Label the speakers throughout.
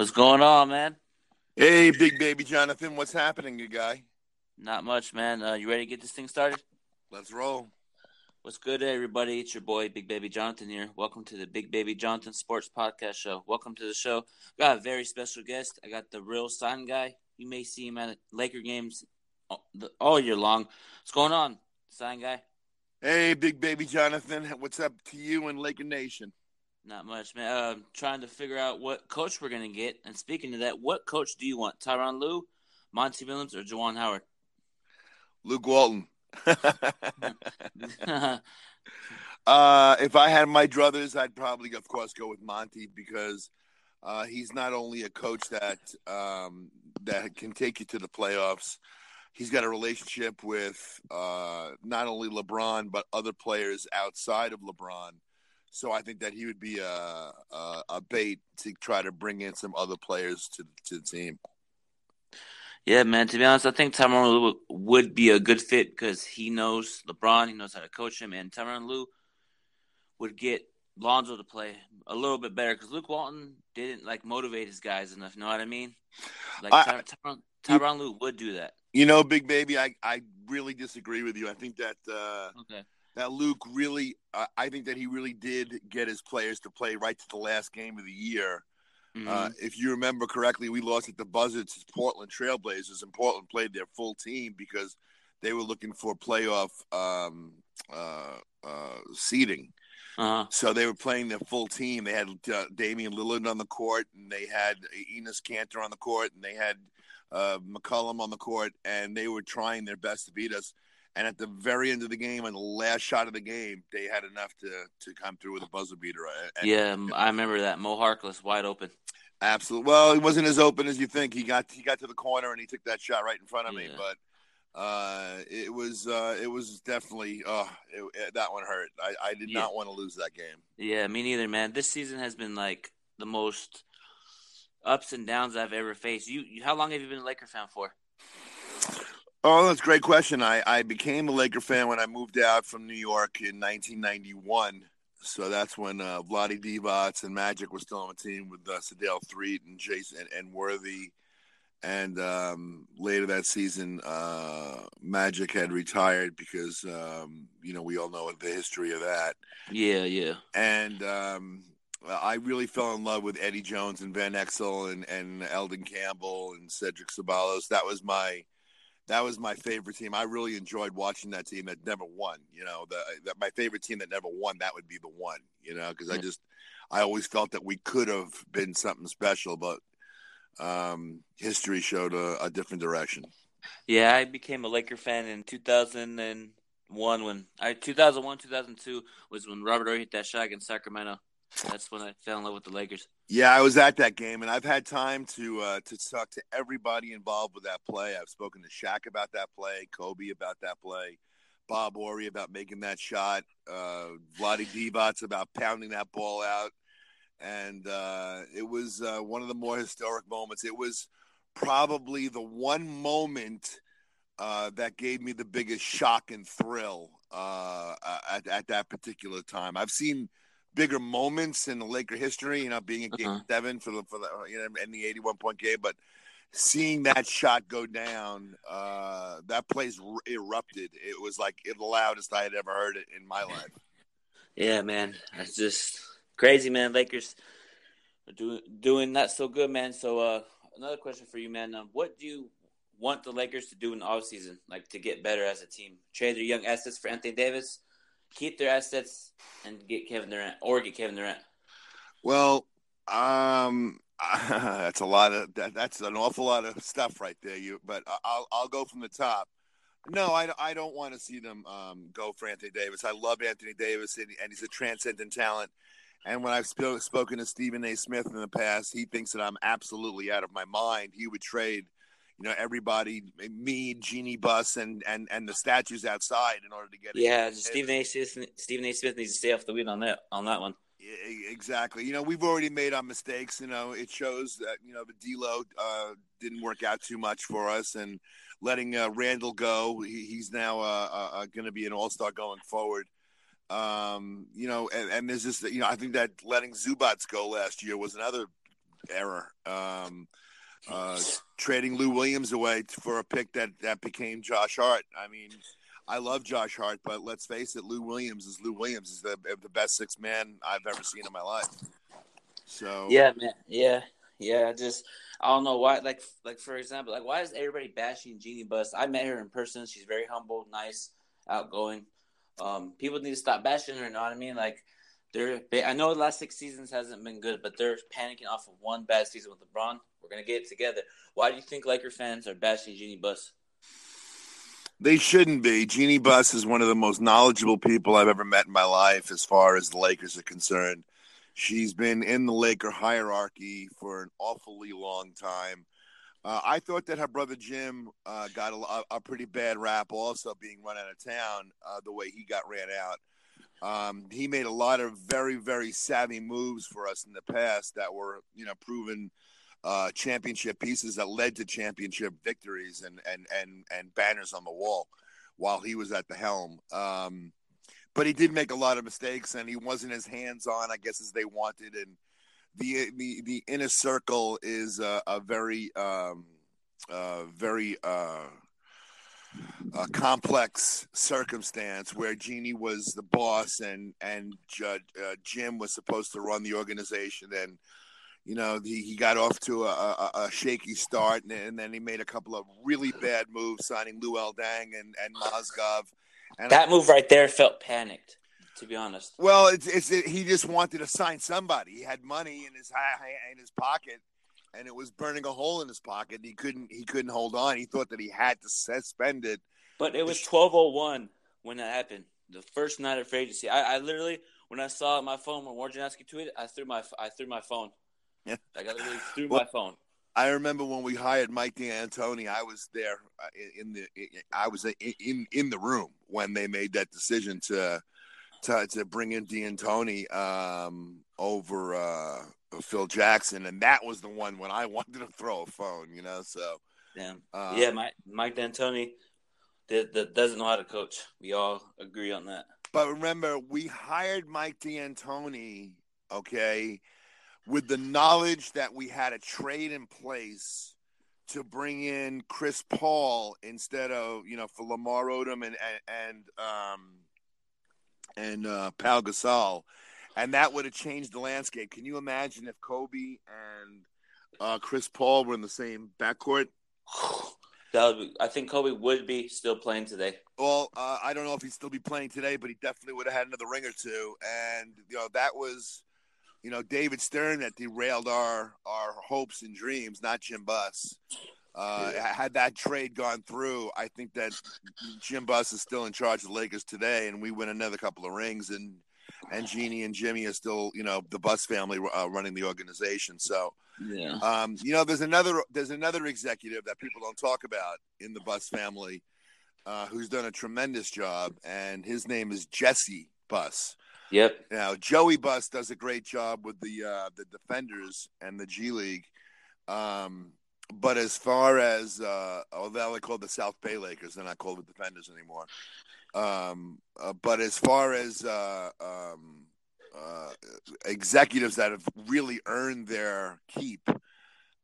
Speaker 1: What's going on, man?
Speaker 2: Hey, big baby Jonathan, what's happening, you guy?
Speaker 1: Not much, man. Uh, you ready to get this thing started?
Speaker 2: Let's roll.
Speaker 1: What's good, everybody? It's your boy, Big Baby Jonathan here. Welcome to the Big Baby Jonathan Sports Podcast Show. Welcome to the show. Got a very special guest. I got the real sign guy. You may see him at Laker games all year long. What's going on, sign guy?
Speaker 2: Hey, big baby Jonathan, what's up to you and Laker Nation?
Speaker 1: Not much, man. Uh, trying to figure out what coach we're gonna get. And speaking of that, what coach do you want? Tyronn Lue, Monty Williams, or Juwan Howard?
Speaker 2: Luke Walton. uh, if I had my druthers, I'd probably, of course, go with Monty because uh, he's not only a coach that um, that can take you to the playoffs. He's got a relationship with uh, not only LeBron but other players outside of LeBron. So I think that he would be a, a, a bait to try to bring in some other players to to the team.
Speaker 1: Yeah, man. To be honest, I think Tyronn Lue would be a good fit because he knows LeBron. He knows how to coach him, and Tyronn Lue would get Lonzo to play a little bit better because Luke Walton didn't like motivate his guys enough. You know what I mean? Like Ty- Tyronn, Tyronn Lue would do that.
Speaker 2: You know, Big Baby, I I really disagree with you. I think that uh,
Speaker 1: okay.
Speaker 2: That Luke really, uh, I think that he really did get his players to play right to the last game of the year. Mm-hmm. Uh, if you remember correctly, we lost at the Buzzards to Portland Trailblazers, and Portland played their full team because they were looking for playoff um, uh, uh, seeding.
Speaker 1: Uh-huh.
Speaker 2: So they were playing their full team. They had uh, Damian Lillard on the court, and they had Enes Kanter on the court, and they had uh, McCollum on the court, and they were trying their best to beat us. And at the very end of the game, on the last shot of the game, they had enough to to come through with a buzzer beater.
Speaker 1: And, yeah, I remember that. Mo Harkless wide open.
Speaker 2: Absolutely. Well, he wasn't as open as you think. He got he got to the corner and he took that shot right in front of yeah. me. But uh, it was uh, it was definitely uh, it, it, that one hurt. I, I did yeah. not want to lose that game.
Speaker 1: Yeah, me neither, man. This season has been like the most ups and downs I've ever faced. You, you how long have you been a Laker fan for?
Speaker 2: Oh, that's a great question. I, I became a Laker fan when I moved out from New York in 1991. So that's when uh, Vlade Divac and Magic was still on the team with uh, Threatt and Jason and, and Worthy. And um, later that season, uh, Magic had retired because, um, you know, we all know the history of that.
Speaker 1: Yeah, yeah.
Speaker 2: And um, I really fell in love with Eddie Jones and Van Exel and, and Elden Campbell and Cedric Ceballos. That was my that was my favorite team. I really enjoyed watching that team that never won. You know, the, the my favorite team that never won. That would be the one. You know, because I just I always felt that we could have been something special, but um, history showed a, a different direction.
Speaker 1: Yeah, I became a Laker fan in 2001 when I 2001 2002 was when Robert Horry hit that shot against Sacramento. That's when I fell in love with the Lakers.
Speaker 2: Yeah, I was at that game, and I've had time to uh, to talk to everybody involved with that play. I've spoken to Shaq about that play, Kobe about that play, Bob Horry about making that shot, uh, Vlade Divac about pounding that ball out, and uh, it was uh, one of the more historic moments. It was probably the one moment uh, that gave me the biggest shock and thrill uh, at, at that particular time. I've seen bigger moments in the Laker history. You know, being in Game uh-huh. Seven for the for the you know in the eighty-one point game, but seeing that shot go down, uh, that place erupted. It was like the loudest I had ever heard it in my life.
Speaker 1: Yeah, man, that's just crazy, man. Lakers are doing doing not so good, man. So, uh, another question for you, man. Um, what do you want the Lakers to do in the offseason, like to get better as a team? Trade their young assets for Anthony Davis keep their assets and get Kevin Durant or get Kevin Durant?
Speaker 2: Well, um, that's a lot of that, that's an awful lot of stuff right there. You, but I'll I'll go from the top. No, I, I don't want to see them um, go for Anthony Davis. I love Anthony Davis, and, and he's a transcendent talent. And when I've sp- spoken to Stephen A. Smith in the past, he thinks that I'm absolutely out of my mind. He would trade you know everybody, me, Jeanie Buss, and and and the statues outside in order to get.
Speaker 1: Yeah, it. Stephen A. Smith. Stephen A. Smith needs to stay off the wheel on that on that one.
Speaker 2: Yeah, exactly. You know, we've already made our mistakes. You know, it shows that you know the D'Lo uh, didn't work out too much for us, and letting uh, Randle go, he, he's now uh, uh, uh going to be an All Star going forward. Um, you know, and, and there's this. You know, I think that letting Zubac go last year was another error. Um, uh, trading Lou Williams away for a pick that that became Josh Hart. I mean, I love Josh Hart, but let's face it, Lou Williams is Lou Williams is the the best six man I've ever seen in my life. So
Speaker 1: yeah, man, yeah, yeah. Just I don't know why. Like like for example, like why is everybody bashing Jeanie Buss? I met her in person. She's very humble, nice, outgoing. Um, people need to stop bashing her. You know what I mean? Like they're. I know the last six seasons hasn't been good, but they're panicking off of one bad season with LeBron. We're gonna get it together. Why do you think Laker fans are bashing Jeanie Buss?
Speaker 2: They shouldn't be. Jeanie Buss is one of the most knowledgeable people I've ever met in my life, as far as the Lakers are concerned. She's been in the Laker hierarchy for an awfully long time. Uh, I thought that her brother Jim uh, got a, a, pretty bad rap, also being run out of town uh, the way he got ran out. Um, he made a lot of very, very savvy moves for us in the past that were, you know, proven uh, championship pieces that led to championship victories and and and and banners on the wall while he was at the helm. Um, but he did make a lot of mistakes, and he wasn't as hands on, I guess, as they wanted. And the the the inner circle is a, a very um, uh, very uh, a complex circumstance where Jeanie was the boss and and uh, Jim was supposed to run the organization and you know he, he got off to a, a, a shaky start and, and, then he made a couple of really bad moves signing Luol Deng and and Mozgov
Speaker 1: and that I, move right there felt panicked, to be honest.
Speaker 2: Well, it's, it's it, he just wanted to sign somebody. He had money in his in his pocket, and it was burning a hole in his pocket. He couldn't he couldn't hold on. He thought that he had to suspend it.
Speaker 1: But it was twelve oh one when that happened. The first night of free agency. I, I literally when I saw my phone when Wojnarowski tweeted, I threw my I threw my phone. Yeah, like I literally threw well, my phone.
Speaker 2: I remember when we hired Mike D'Antoni. I was there uh, in the. I was in in the room when they made that decision to to, to bring in D'Antoni um, over uh, Phil Jackson, and that was the one when I wanted to throw a phone. You know, so
Speaker 1: yeah, uh, yeah. Mike Mike D'Antoni that, that doesn't know how to coach. We all agree on that.
Speaker 2: But remember, we hired Mike D'Antoni. Okay with the knowledge that we had a trade in place to bring in Chris Paul instead of you know for Lamar Odom and and um, and uh, Pau Gasol, and that would have changed the landscape. Can you imagine if Kobe and uh, Chris Paul were in the same backcourt?
Speaker 1: That would be, I think Kobe would be still playing today.
Speaker 2: Well, uh, I don't know if he'd still be playing today, but he definitely would have had another ring or two. And you know that was you know, David Stern that derailed our our hopes and dreams, not Jim Buss. Uh, yeah. Had that trade gone through, I think that Jim Buss is still in charge of the Lakers today, and we win another couple of rings, and and Jeanie and Jimmy are still, you know, the Buss family uh, running the organization. So, yeah, um, you know, there's another there's another executive that people don't talk about in the Buss family, uh, who's done a tremendous job, and his name is Jesse Buss.
Speaker 1: Yep.
Speaker 2: Now Joey Buss does a great job with the uh, the defenders and the G League. Um, but as far as uh, although they call the South Bay Lakers, they're not called the Defenders anymore. Um, uh, but as far as uh, um, uh, executives that have really earned their keep,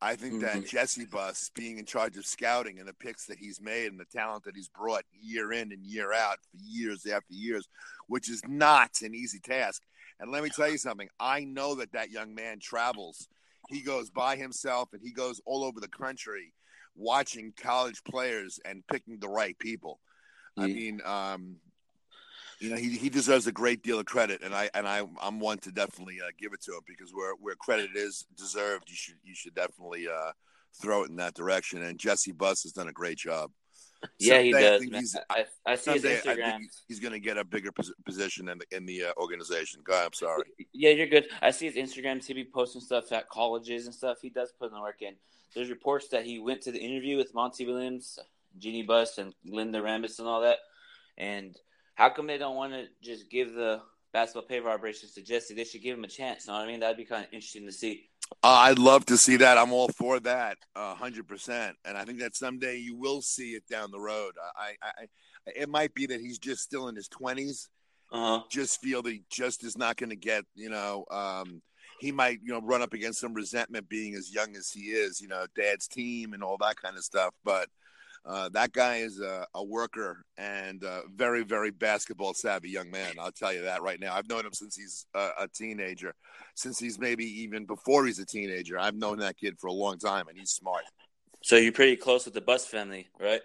Speaker 2: I think mm-hmm. that Jesse Buss being in charge of scouting and the picks that he's made and the talent that he's brought year in and year out for years after years, which is not an easy task. And let me tell you something. I know that that young man travels. He goes by himself and he goes all over the country watching college players and picking the right people. I mean, um, you know, he, he deserves a great deal of credit, and I and I I'm one to definitely uh, give it to him because where where credit is deserved, you should you should definitely uh, throw it in that direction. And Jesse Buss has done a great job.
Speaker 1: Yeah, he does. I, I, see his Instagram.
Speaker 2: he's going to get a bigger position in the in the uh, organization. Ahead, I'm sorry.
Speaker 1: Yeah, you're good. I see his Instagram. He be posting stuff at colleges and stuff. He does put in the work in. There's reports that he went to the interview with Monty Williams, Jeanie Buss, and Linda Rambis and all that. And how come they don't want to just give the basketball pay operations to Jesse? They should give him a chance. You know what I mean? That'd be kind of interesting to see.
Speaker 2: Uh, I'd love to see that. I'm all for that, hundred uh, percent. And I think that someday you will see it down the road. I, I, it might be that he's just still in his 20s. Uh-huh. Just feel that he just is not going to get. You know, um, he might you know run up against some resentment being as young as he is, you know, dad's team and all that kind of stuff. But uh, that guy is a, a worker and a very, very basketball savvy young man. I'll tell you that right now. I've known him since he's a, a, teenager, since he's maybe even before he's a teenager. I've known that kid for a long time, and he's smart.
Speaker 1: So you're pretty close with the Buss family, right?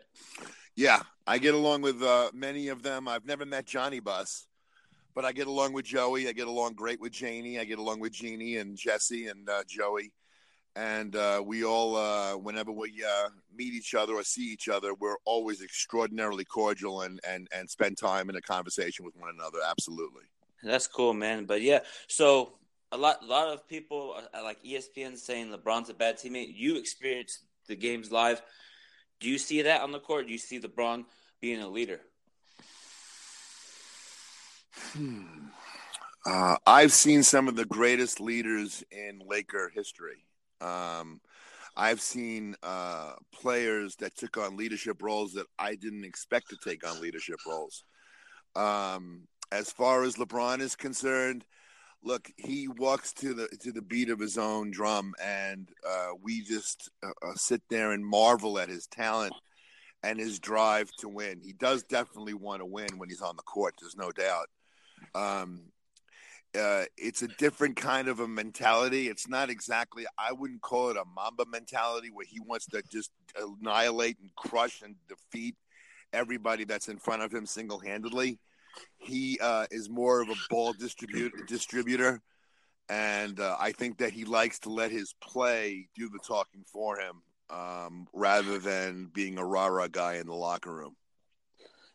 Speaker 2: Yeah, I get along with uh, many of them. I've never met Johnny Buss, but I get along with Joey. I get along great with Janie. I get along with Jeanie and Jesse and uh, Joey and uh, we all, uh, whenever we uh, meet each other or see each other, we're always extraordinarily cordial and, and, and spend time in a conversation with one another. Absolutely.
Speaker 1: That's cool, man. But yeah, so a lot, a lot of people like ESPN saying LeBron's a bad teammate. You experienced the games live. Do you see that on the court? Do you see LeBron being a leader?
Speaker 2: Hmm. Uh, I've seen some of the greatest leaders in Laker history. Um, I've seen uh, players that took on leadership roles that I didn't expect to take on leadership roles. Um, as far as LeBron is concerned, look, he walks to the to the beat of his own drum, and uh, we just uh, uh sit there and marvel at his talent and his drive to win. He does definitely want to win when he's on the court. There's no doubt. Um, uh, it's a different kind of a mentality. It's not exactly, I wouldn't call it a Mamba mentality where he wants to just annihilate and crush and defeat everybody that's in front of him single handedly. He uh, is more of a ball distribute, distributor. And uh, I think that he likes to let his play do the talking for him um, rather than being a rah rah guy in the locker room.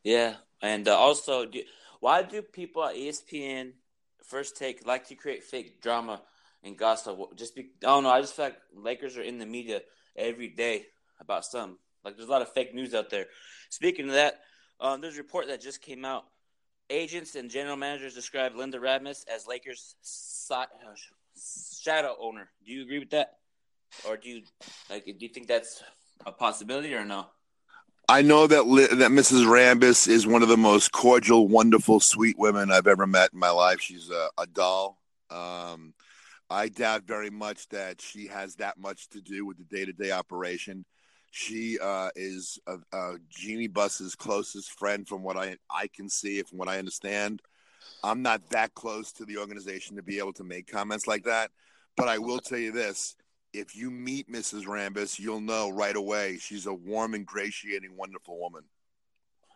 Speaker 1: Yeah. And uh, also, do, why do people at ESPN first take like to create fake drama and gossip. Just be, I don't know. I just feel like Lakers are in the media every day about some. Like there's a lot of fake news out there. Speaking of that, um, there's a report that just came out. Agents and general managers describe Linda Rambis as Lakers' shadow owner. Do you agree with that, or do you like? Do you think that's a possibility or no?
Speaker 2: I know that that Mrs. Rambis is one of the most cordial, wonderful, sweet women I've ever met in my life. She's a, a doll. Um, I doubt very much that she has that much to do with the day to day operation. She uh, is a, a Jeanie Buss's closest friend, from what I I can see, from what I understand. I'm not that close to the organization to be able to make comments like that, but I will tell you this: if you meet Mrs. Rambis, you'll know right away she's a warm, ingratiating, wonderful woman.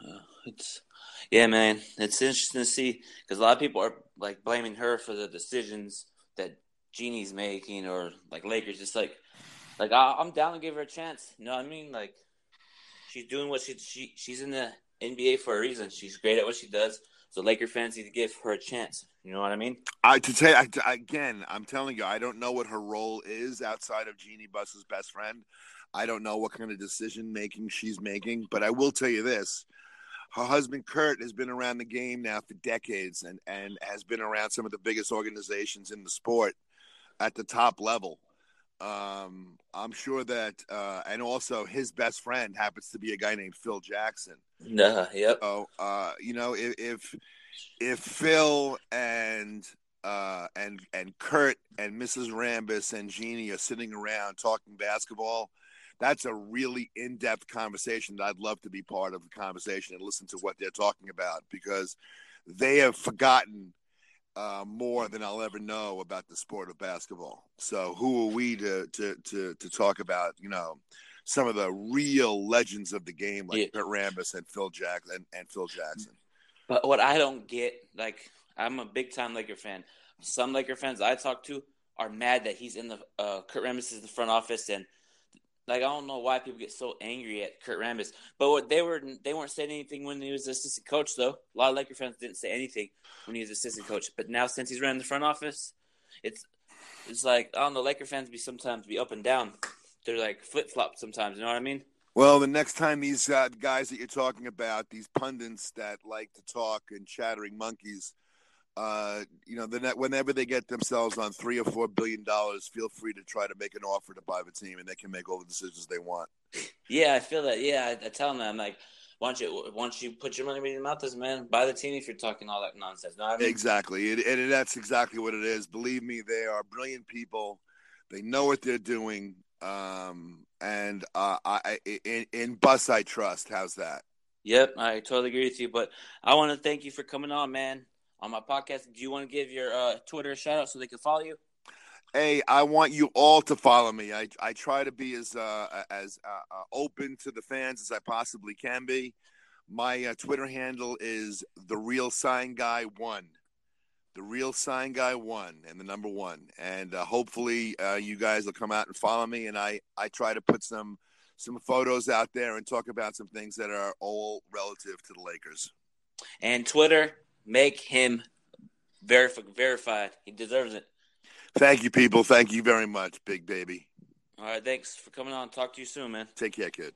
Speaker 1: Uh, it's yeah, man. It's interesting to see because a lot of people are like blaming her for the decisions that Jeanie's making, or like Lakers. Just like, like I, am down to give her a chance. You know what I mean? Like, she's doing what she she she's in the NBA for a reason. She's great at what she does. So Laker fans need to give her a chance. You know what I mean?
Speaker 2: I to tell you, I, again, I'm telling you, I don't know what her role is outside of Jeanie Buss's best friend. I don't know what kind of decision making she's making, but I will tell you this: her husband Kurt has been around the game now for decades, and and has been around some of the biggest organizations in the sport at the top level. Um, I'm sure that, uh, and also his best friend happens to be a guy named Phil Jackson.
Speaker 1: Nah, yep.
Speaker 2: So, uh, you know, if, if if Phil and uh, and and Kurt and Mrs. Rambis and Jeanie are sitting around talking basketball, that's a really in-depth conversation that I'd love to be part of the conversation and listen to what they're talking about because they have forgotten uh, more than I'll ever know about the sport of basketball. So who are we to to to to talk about? You know, some of the real legends of the game like yeah. Kurt Rambis and Phil Jackson and, and Phil Jackson.
Speaker 1: But what I don't get, like, I'm a big time Laker fan. Some Laker fans I talk to are mad that he's in the uh, Kurt Rambis is in the front office, and like I don't know why people get so angry at Kurt Rambis. But they were they weren't saying anything when he was assistant coach, though. A lot of Laker fans didn't say anything when he was assistant coach. But now since he's running the front office, it's it's like I don't know. Laker fans be sometimes be up and down. They're like flip flop sometimes. You know what I mean?
Speaker 2: Well, the next time these uh, guys that you're talking about, these pundits that like to talk and chattering monkeys, uh, you know, the, whenever they get themselves on three or four billion dollars, feel free to try to make an offer to buy the team, and they can make all the decisions they want.
Speaker 1: Yeah, I feel that. Yeah, I, I tell them I'm like, once you once you put your money where your mouth is, man, buy the team if you're talking all that nonsense. Know I mean?
Speaker 2: Exactly, and, and that's exactly what it is. Believe me, they are brilliant people. They know what they're doing, um, and uh, I in, in Buss I trust. How's that?
Speaker 1: Yep, I totally agree with you. But I want to thank you for coming on, man, on my podcast. Do you want to give your uh, Twitter a shout out so they can follow you?
Speaker 2: Hey, I want you all to follow me. I, I try to be as uh, as uh, uh open to the fans as I possibly can be. My uh, Twitter handle is the real sign guy one, the real sign guy one, and the number one. And uh, hopefully, uh, you guys will come out and follow me. And I I try to put some some photos out there and talk about some things that are all relative to the Lakers.
Speaker 1: And Twitter, make him verif- verified. He deserves it.
Speaker 2: Thank you, people. Thank you very much, big baby.
Speaker 1: All right. Thanks for coming on. Talk to you soon, man.
Speaker 2: Take care, kid.